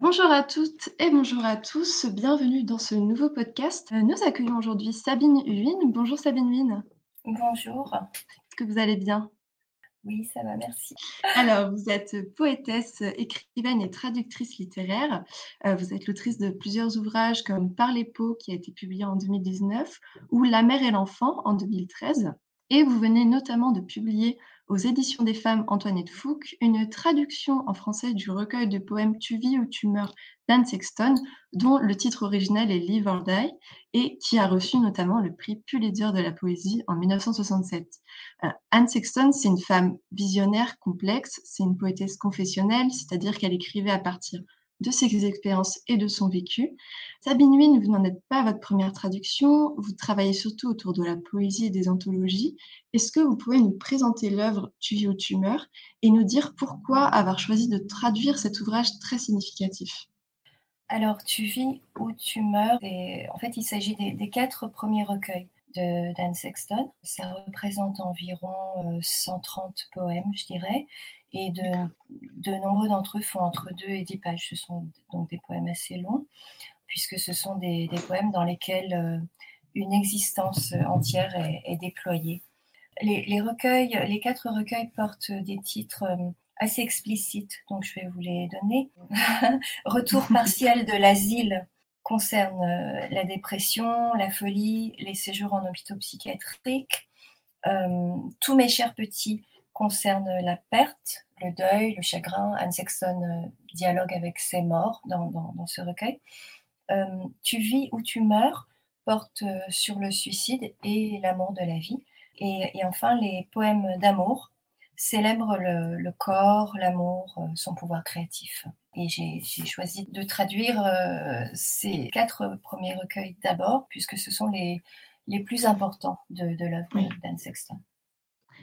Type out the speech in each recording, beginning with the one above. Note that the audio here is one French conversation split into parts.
Bonjour à toutes et bonjour à tous, bienvenue dans ce nouveau podcast. Euh, Nous accueillons aujourd'hui Sabine Huyn. Bonjour Sabine Huyn, Bonjour. est-ce que vous allez bien? Oui, ça va, merci. Alors, vous êtes poétesse, écrivaine et traductrice littéraire. Euh, Vous êtes l'autrice de plusieurs ouvrages comme Par les peaux qui a été publié en 2019 ou La mère et l'enfant en 2013. Et vous venez notamment de publier aux éditions des femmes Antoinette Fouque une traduction en français du recueil de poèmes Tu vis ou tu meurs d'Anne Sexton, dont le titre original est Live or Die, et qui a reçu notamment le prix Pulitzer de la poésie en 1967. Euh, Anne Sexton, c'est une femme visionnaire, complexe, c'est une poétesse confessionnelle, c'est-à-dire qu'elle écrivait à partir de ses expériences et de son vécu. Sabine Huyn, vous n'en êtes pas à votre première traduction, vous travaillez surtout autour de la poésie et des anthologies. Est-ce que vous pouvez nous présenter l'œuvre Tu vis ou tu meurs et nous dire pourquoi avoir choisi de traduire cet ouvrage très significatif? Alors, Tu vis ou tu meurs. Et en fait, il s'agit des, des quatre premiers recueils de d'Anne Sexton. Ça représente environ euh, 130 poèmes, je dirais, et de, nombreux d'entre eux font entre 2 et 10 pages. Ce sont donc des poèmes assez longs, puisque ce sont des, poèmes dans lesquels euh, une existence entière est, déployée. Les, recueils, les quatre recueils portent des titres euh, assez explicites, donc je vais vous les donner. Retour partiel de l'asile concerne euh, la dépression, la folie, les séjours en hôpitaux psychiatriques. Tous mes chers petits concernent la perte, le deuil, le chagrin. Anne Sexton euh, dialogue avec ses morts dans, dans, dans ce recueil. Euh, tu vis ou tu meurs porte euh, sur le suicide et l'amour de la vie. Et, et enfin, les poèmes d'amour célèbrent le, le corps, l'amour, son pouvoir créatif. Et j'ai j'ai choisi de traduire euh, ces quatre premiers recueils d'abord, puisque ce sont les, les plus importants de, de l'œuvre d'Anne Sexton.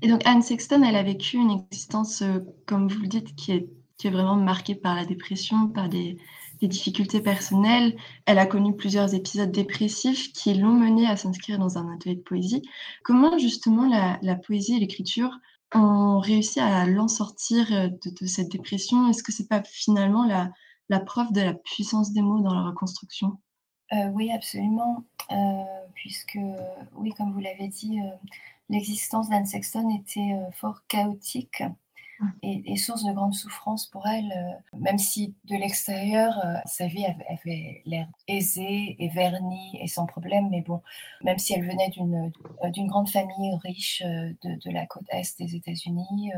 Et donc Anne Sexton, elle a vécu une existence, euh, comme vous le dites, qui est, qui est vraiment marquée par la dépression, par des, difficultés personnelles. Elle a connu plusieurs épisodes dépressifs qui l'ont menée à s'inscrire dans un atelier de poésie. Comment justement la, poésie et l'écriture ont réussi à l'en sortir euh, de, cette dépression? Est-ce que c'est pas finalement la, la preuve de la puissance des mots dans la reconstruction? Euh, oui, absolument, puisque, oui, comme vous l'avez dit, l'existence d'Anne Sexton était euh, fort chaotique Mmh. et, et source de grande souffrance pour elle, euh, même si de l'extérieur, euh, sa vie avait, avait l'air aisée et vernie et sans problème, mais bon, même si elle venait d'une grande famille riche euh, de, de la côte est des États-Unis,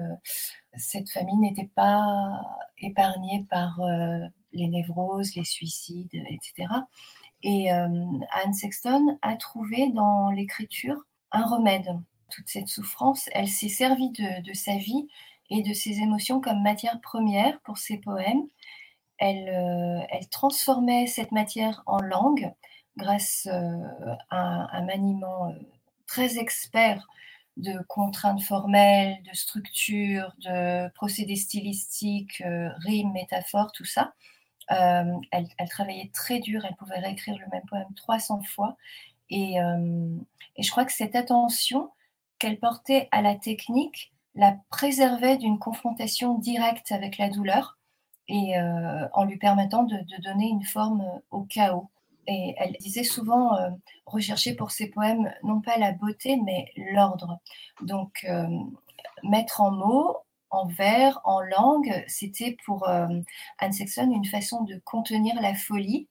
cette famille n'était pas épargnée par les névroses, les suicides, etc. Et Anne Sexton a trouvé dans l'écriture un remède. Toute cette souffrance, elle s'est servie de, sa vie et de ses émotions comme matière première pour ses poèmes. Elle, euh, transformait cette matière en langue grâce euh, à un maniement euh, très expert de contraintes formelles, de structures, de procédés stylistiques, rimes, métaphores, tout ça. Elle, travaillait très dur, elle pouvait réécrire le même poème 300 fois. Et je crois que cette attention qu'elle portait à la technique la préservait d'une confrontation directe avec la douleur et euh, en lui permettant de, donner une forme au chaos. Et elle disait souvent euh, rechercher pour ses poèmes non pas la beauté mais l'ordre. Donc euh, mettre en mots en vers, en langue, c'était pour euh, Anne Sexton une façon de contenir la folie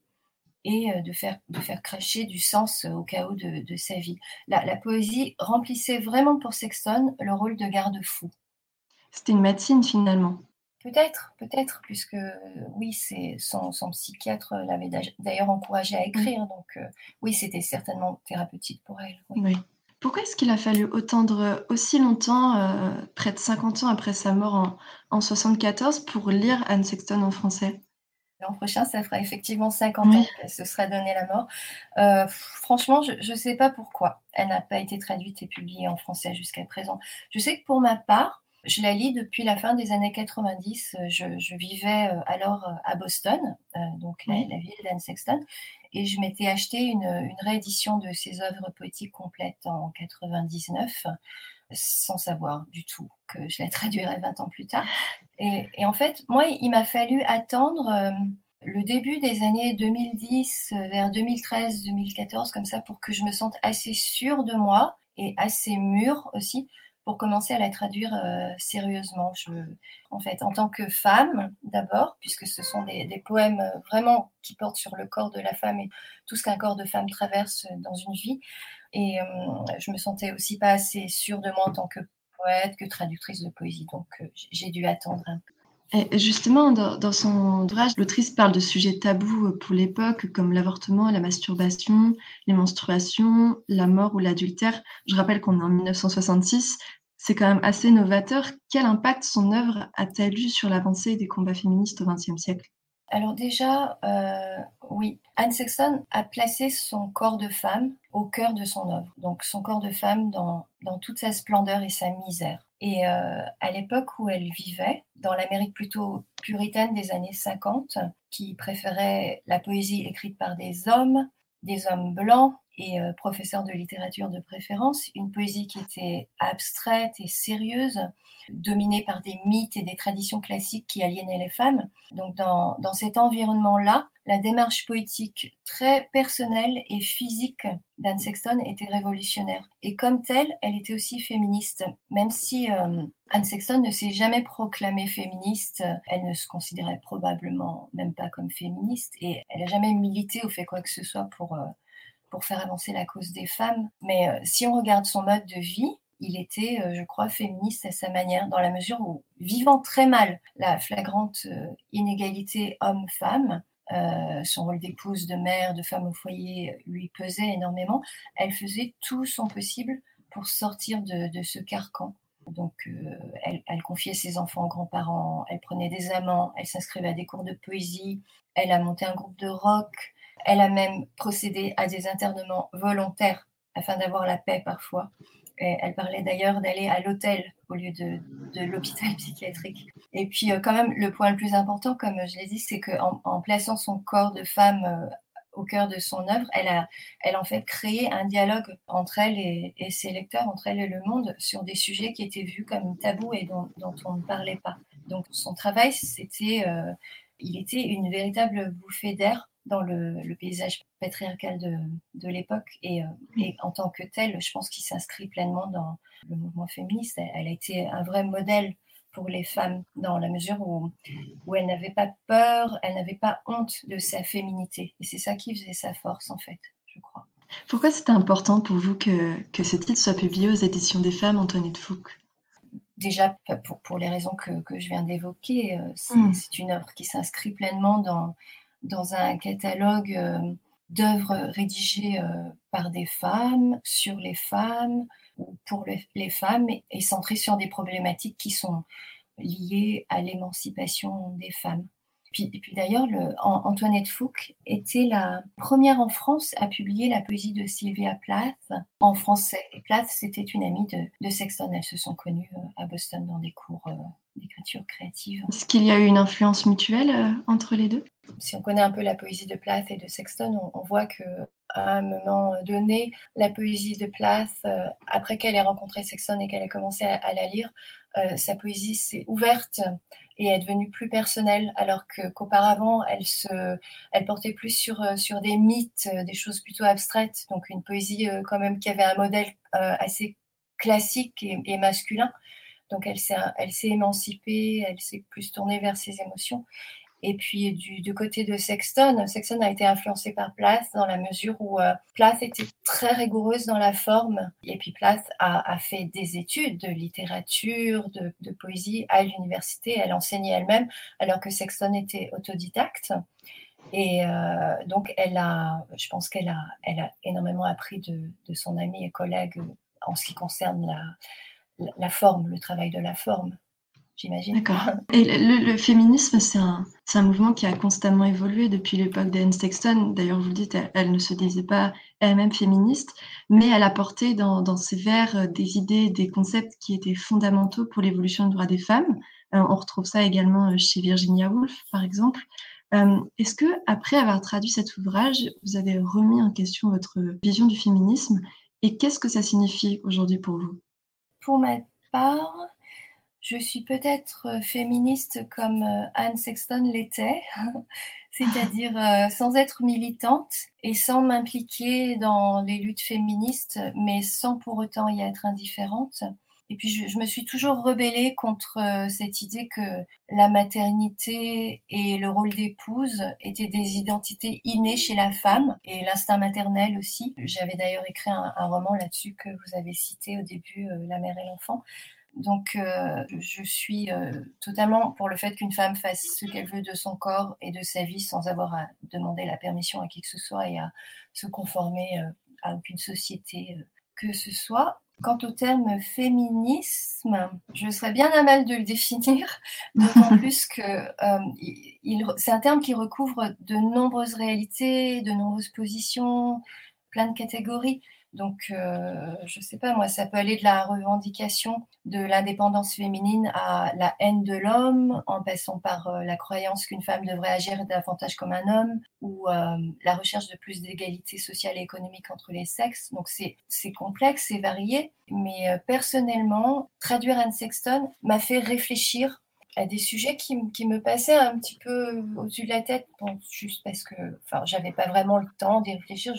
et euh, de faire, de faire cracher du sens au chaos de, de sa vie. La, la, poésie remplissait vraiment pour Sexton le rôle de garde-fou. C'était une médecine finalement. Peut-être, peut-être, puisque oui, c'est son, son, psychiatre l'avait d'ailleurs encouragé à écrire, donc euh, oui, c'était certainement thérapeutique pour elle. Oui. oui. Pourquoi est-ce qu'il a fallu attendre aussi longtemps, euh, près de 50 ans après sa mort en, en 74, pour lire Anne Sexton en français? L'an prochain, ça fera effectivement 50 oui. ans qu'elle se sera donné la mort. Euh, franchement, je ne sais pas pourquoi elle n'a pas été traduite et publiée en français jusqu'à présent. Je sais que pour ma part, je la lis depuis la fin des années 90. Je, je vivais euh, alors à Boston, euh, donc la, la ville d'Anne Sexton, et je m'étais acheté une, une, réédition de ses œuvres poétiques complètes en 99, sans savoir du tout que je la traduirais 20 ans plus tard. Et, et en fait, moi, il m'a fallu attendre euh, le début des années 2010, vers 2013-2014, comme ça, pour que je me sente assez sûre de moi et assez mûre aussi pour commencer à la traduire euh, sérieusement. En fait, en tant que femme d'abord, puisque ce sont des, poèmes euh, vraiment qui portent sur le corps de la femme et tout ce qu'un corps de femme traverse dans une vie. Et euh, je me sentais aussi pas assez sûre de moi en tant que poète, que traductrice de poésie. Donc j'ai dû attendre un peu. Et justement, dans, son ouvrage, l'autrice parle de sujets tabous pour l'époque, comme l'avortement, la masturbation, les menstruations, la mort ou l'adultère. Je rappelle qu'on est en 1966, c'est quand même assez novateur. Quel impact son œuvre a-t-elle eu sur l'avancée des combats féministes au XXe siècle? Alors déjà, euh, oui, Anne Sexton a placé son corps de femme au cœur de son œuvre, donc son corps de femme dans toute sa splendeur et sa misère. Et euh, à l'époque où elle vivait, dans l'Amérique plutôt puritaine des années 50, qui préférait la poésie écrite par des hommes, des hommes blancs, et euh, professeur de littérature de préférence, une poésie qui était abstraite et sérieuse, dominée par des mythes et des traditions classiques qui aliénaient les femmes. Donc dans, dans cet environnement-là, la démarche poétique très personnelle et physique d'Anne Sexton était révolutionnaire. Et comme telle, elle était aussi féministe. Même si euh, Anne Sexton ne s'est jamais proclamée féministe, elle ne se considérait probablement même pas comme féministe et elle n'a jamais milité ou fait quoi que ce soit pour... Euh, pour faire avancer la cause des femmes. Mais euh, si on regarde son mode de vie, il était, je crois, féministe à sa manière, dans la mesure où, vivant très mal la flagrante inégalité homme-femme, son rôle d'épouse, de mère, de femme au foyer lui pesait énormément, elle faisait tout son possible pour sortir de, ce carcan. Donc, elle, elle, confiait ses enfants aux grands-parents, elle prenait des amants, elle s'inscrivait à des cours de poésie, elle a monté un groupe de rock, elle a même procédé à des internements volontaires afin d'avoir la paix parfois. Elle parlait d'ailleurs d'aller à l'hôtel au lieu de, l'hôpital psychiatrique. Et puis euh, quand même, le point le plus important, comme je l'ai dit, c'est qu'en en plaçant son corps de femme euh, au cœur de son œuvre, elle a, elle en fait créé un dialogue entre elle et, ses lecteurs, entre elle et le monde, sur des sujets qui étaient vus comme tabous et dont, on ne parlait pas. Donc son travail, c'était, euh, il était une véritable bouffée d'air dans le, paysage patriarcal de, l'époque. Et, euh, et, en tant que tel, je pense qu'il s'inscrit pleinement dans le mouvement féministe. Elle, a été un vrai modèle pour les femmes dans la mesure où, où elle n'avait pas peur, elle n'avait pas honte de sa féminité. Et c'est ça qui faisait sa force, en fait, je crois. Pourquoi c'était important pour vous que, que ce titre soit publié aux éditions des femmes, Antoinette Fouque? Déjà, pour, pour, les raisons que, que je viens d'évoquer, euh, hmm. c'est une œuvre qui s'inscrit pleinement dans, dans un catalogue euh, d'œuvres rédigées euh, par des femmes, sur les femmes, ou pour les femmes, et centrées sur des problématiques qui sont liées à l'émancipation des femmes. Et puis d'ailleurs, Antoinette Fouque était la première en France à publier la poésie de Sylvia Plath en français. Plath, c'était une amie de, de, Sexton. Elles se sont connues euh, à Boston dans des cours d'écriture créative. Est-ce qu'il y a eu une influence mutuelle entre les deux? Si on connaît un peu la poésie de Plath et de Sexton, on, voit que à un moment donné, la poésie de Plath, euh, après qu'elle ait rencontré Sexton et qu'elle ait commencé à, la lire, euh, sa poésie s'est ouverte et est devenue plus personnelle, alors qu'auparavant, elle portait plus sur euh, sur des mythes, des choses plutôt abstraites, donc une poésie quand même qui avait un modèle assez classique et, et masculin. Donc elle s'est émancipée, elle s'est plus tournée vers ses émotions. Et puis du, côté de Sexton, Sexton a été influencé par Plath dans la mesure où euh, Plath était très rigoureuse dans la forme. Et puis Plath a, fait des études de littérature, de, poésie à l'université. Elle enseignait elle-même, alors que Sexton était autodidacte. Et euh, donc, elle a, je pense qu'elle a, elle a énormément appris de, son ami et collègue en ce qui concerne la forme, le travail de la forme j'imagine. D'accord. Et le, féminisme, c'est un, un, mouvement qui a constamment évolué depuis l'époque d'Anne Sexton. D'ailleurs, vous le dites, elle, ne se disait pas elle-même féministe, mais elle apportait dans, dans ses vers euh, des idées, des concepts qui étaient fondamentaux pour l'évolution du droit des femmes. Euh, on retrouve ça également euh, chez Virginia Woolf, par exemple. Est-ce que, après avoir traduit cet ouvrage, vous avez remis en question votre vision du féminisme et qu'est-ce que ça signifie aujourd'hui pour vous? Pour ma part, je suis peut-être euh, féministe comme euh, Anne Sexton l'était, c'est-à-dire euh, sans être militante et sans m'impliquer dans les luttes féministes, mais sans pour autant y être indifférente. Et puis je, me suis toujours rebellée contre cette idée que la maternité et le rôle d'épouse étaient des identités innées chez la femme et l'instinct maternel aussi. J'avais d'ailleurs écrit un, roman là-dessus que vous avez cité au début, La mère et l'enfant. Donc, euh, je suis totalement pour le fait qu'une femme fasse ce qu'elle veut de son corps et de sa vie sans avoir à demander la permission à qui que ce soit et à se conformer à aucune société que ce soit. Quant au terme féminisme, je serais bien à mal de le définir, d'autant plus que euh, c'est un terme qui recouvre de nombreuses réalités, de nombreuses positions, plein de catégories. Donc, euh, je ne sais pas, moi, ça peut aller de la revendication de l'indépendance féminine à la haine de l'homme, en passant par euh, la croyance qu'une femme devrait agir davantage comme un homme, ou euh, la recherche de plus d'égalité sociale et économique entre les sexes. Donc, c'est complexe, c'est varié, mais personnellement, traduire Anne Sexton m'a fait réfléchir à des sujets qui, me passaient un petit peu au-dessus de la tête, juste parce que enfin, j'avais pas vraiment le temps d'y réfléchir.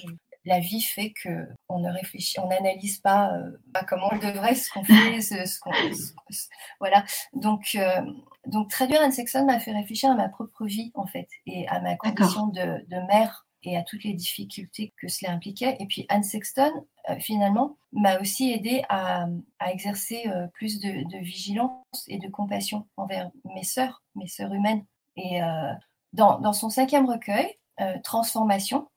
La vie fait que on ne réfléchit, on n'analyse pas, euh, comment on devrait, ce qu'on fait, ce, qu'on, voilà. Donc, euh, donc traduire Anne Sexton m'a fait réfléchir à ma propre vie en fait et à ma condition de, mère et à toutes les difficultés que cela impliquait. Et puis Anne Sexton, euh, finalement, m'a aussi aidé à, exercer plus de, vigilance et de compassion envers mes sœurs, mes sœurs humaines. Et dans, dans, son cinquième recueil, Transformation,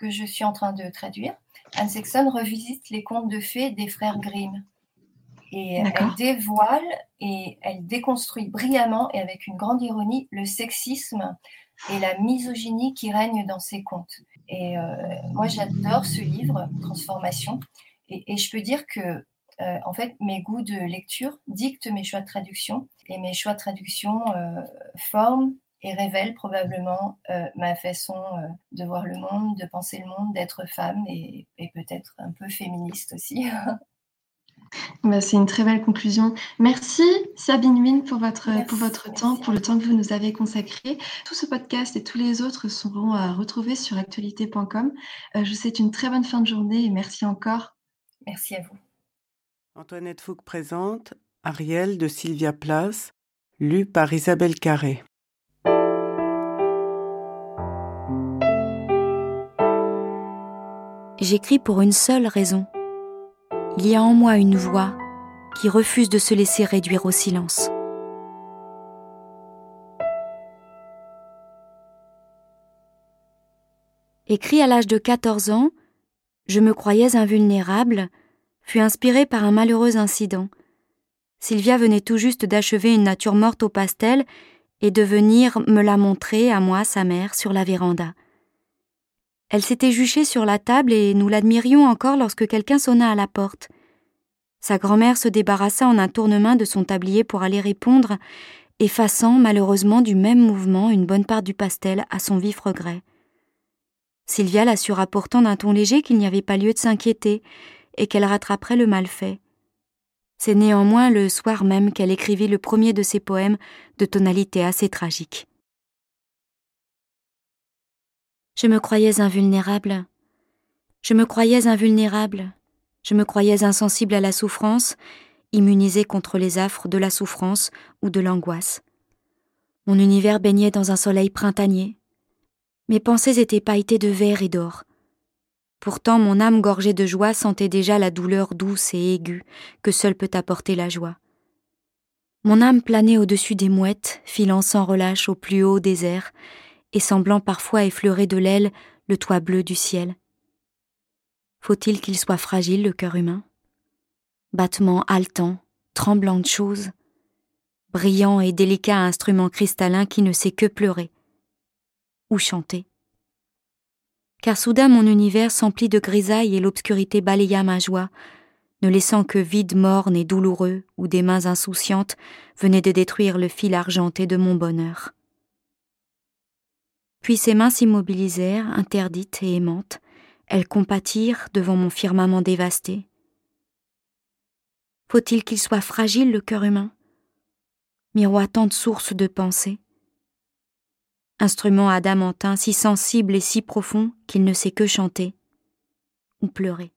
que je suis en train de traduire, Anne Sexton revisite les contes de fées des frères Grimm. Et elle dévoile et elle déconstruit brillamment et avec une grande ironie le sexisme et la misogynie qui règnent dans ces contes. Et euh, moi, j'adore ce livre, Transformation. Et, je peux dire que, euh, en fait, mes goûts de lecture dictent mes choix de traduction. Et mes choix de traduction euh, forment et révèle probablement euh, ma façon euh, de voir le monde, de penser le monde, d'être femme et, peut-être un peu féministe aussi. Bah, c'est une très belle conclusion. Merci Sabine Wynne pour votre, pour votre temps, pour le temps que vous nous avez consacré. Tout ce podcast et tous les autres seront à retrouver sur actualité.com. Euh, je vous souhaite une très bonne fin de journée et merci encore. Merci à vous. Antoinette Fouque présente Ariel de Sylvia Place, lu par Isabelle Carré. J'écris pour une seule raison. Il y a en moi une voix qui refuse de se laisser réduire au silence. Écrit à l'âge de 14 ans, je me croyais invulnérable, fut inspiré par un malheureux incident. Sylvia venait tout juste d'achever une nature morte au pastel et de venir me la montrer à moi, sa mère, sur la véranda. Elle s'était juchée sur la table et nous l'admirions encore lorsque quelqu'un sonna à la porte. Sa grand-mère se débarrassa en un tournement de son tablier pour aller répondre, effaçant malheureusement du même mouvement une bonne part du pastel à son vif regret. Sylvia l'assura pourtant d'un ton léger qu'il n'y avait pas lieu de s'inquiéter et qu'elle rattraperait le mal fait. C'est néanmoins le soir même qu'elle écrivit le premier de ses poèmes de tonalité assez tragique. Je me croyais invulnérable. Je me croyais invulnérable. Je me croyais insensible à la souffrance, immunisé contre les affres de la souffrance ou de l'angoisse. Mon univers baignait dans un soleil printanier. Mes pensées étaient pailletées de verre et d'or. Pourtant mon âme gorgée de joie sentait déjà la douleur douce et aiguë que seule peut apporter la joie. Mon âme planait au-dessus des mouettes, filant sans relâche au plus haut des airs, et semblant parfois effleurer de l'aile le toit bleu du ciel. Faut-il qu'il soit fragile, le cœur humain? Battement haletant, tremblant de choses, brillant et délicat instrument cristallin qui ne sait que pleurer ou chanter. Car soudain mon univers s'emplit de grisailles et l'obscurité balaya ma joie, ne laissant que vide morne et douloureux où des mains insouciantes venaient de détruire le fil argenté de mon bonheur. Puis ses mains s'immobilisèrent, interdites et aimantes. Elles compatirent devant mon firmament dévasté. Faut-il qu'il soit fragile le cœur humain, miroitant de sources de pensée instrument adamantin si sensible et si profond qu'il ne sait que chanter ou pleurer.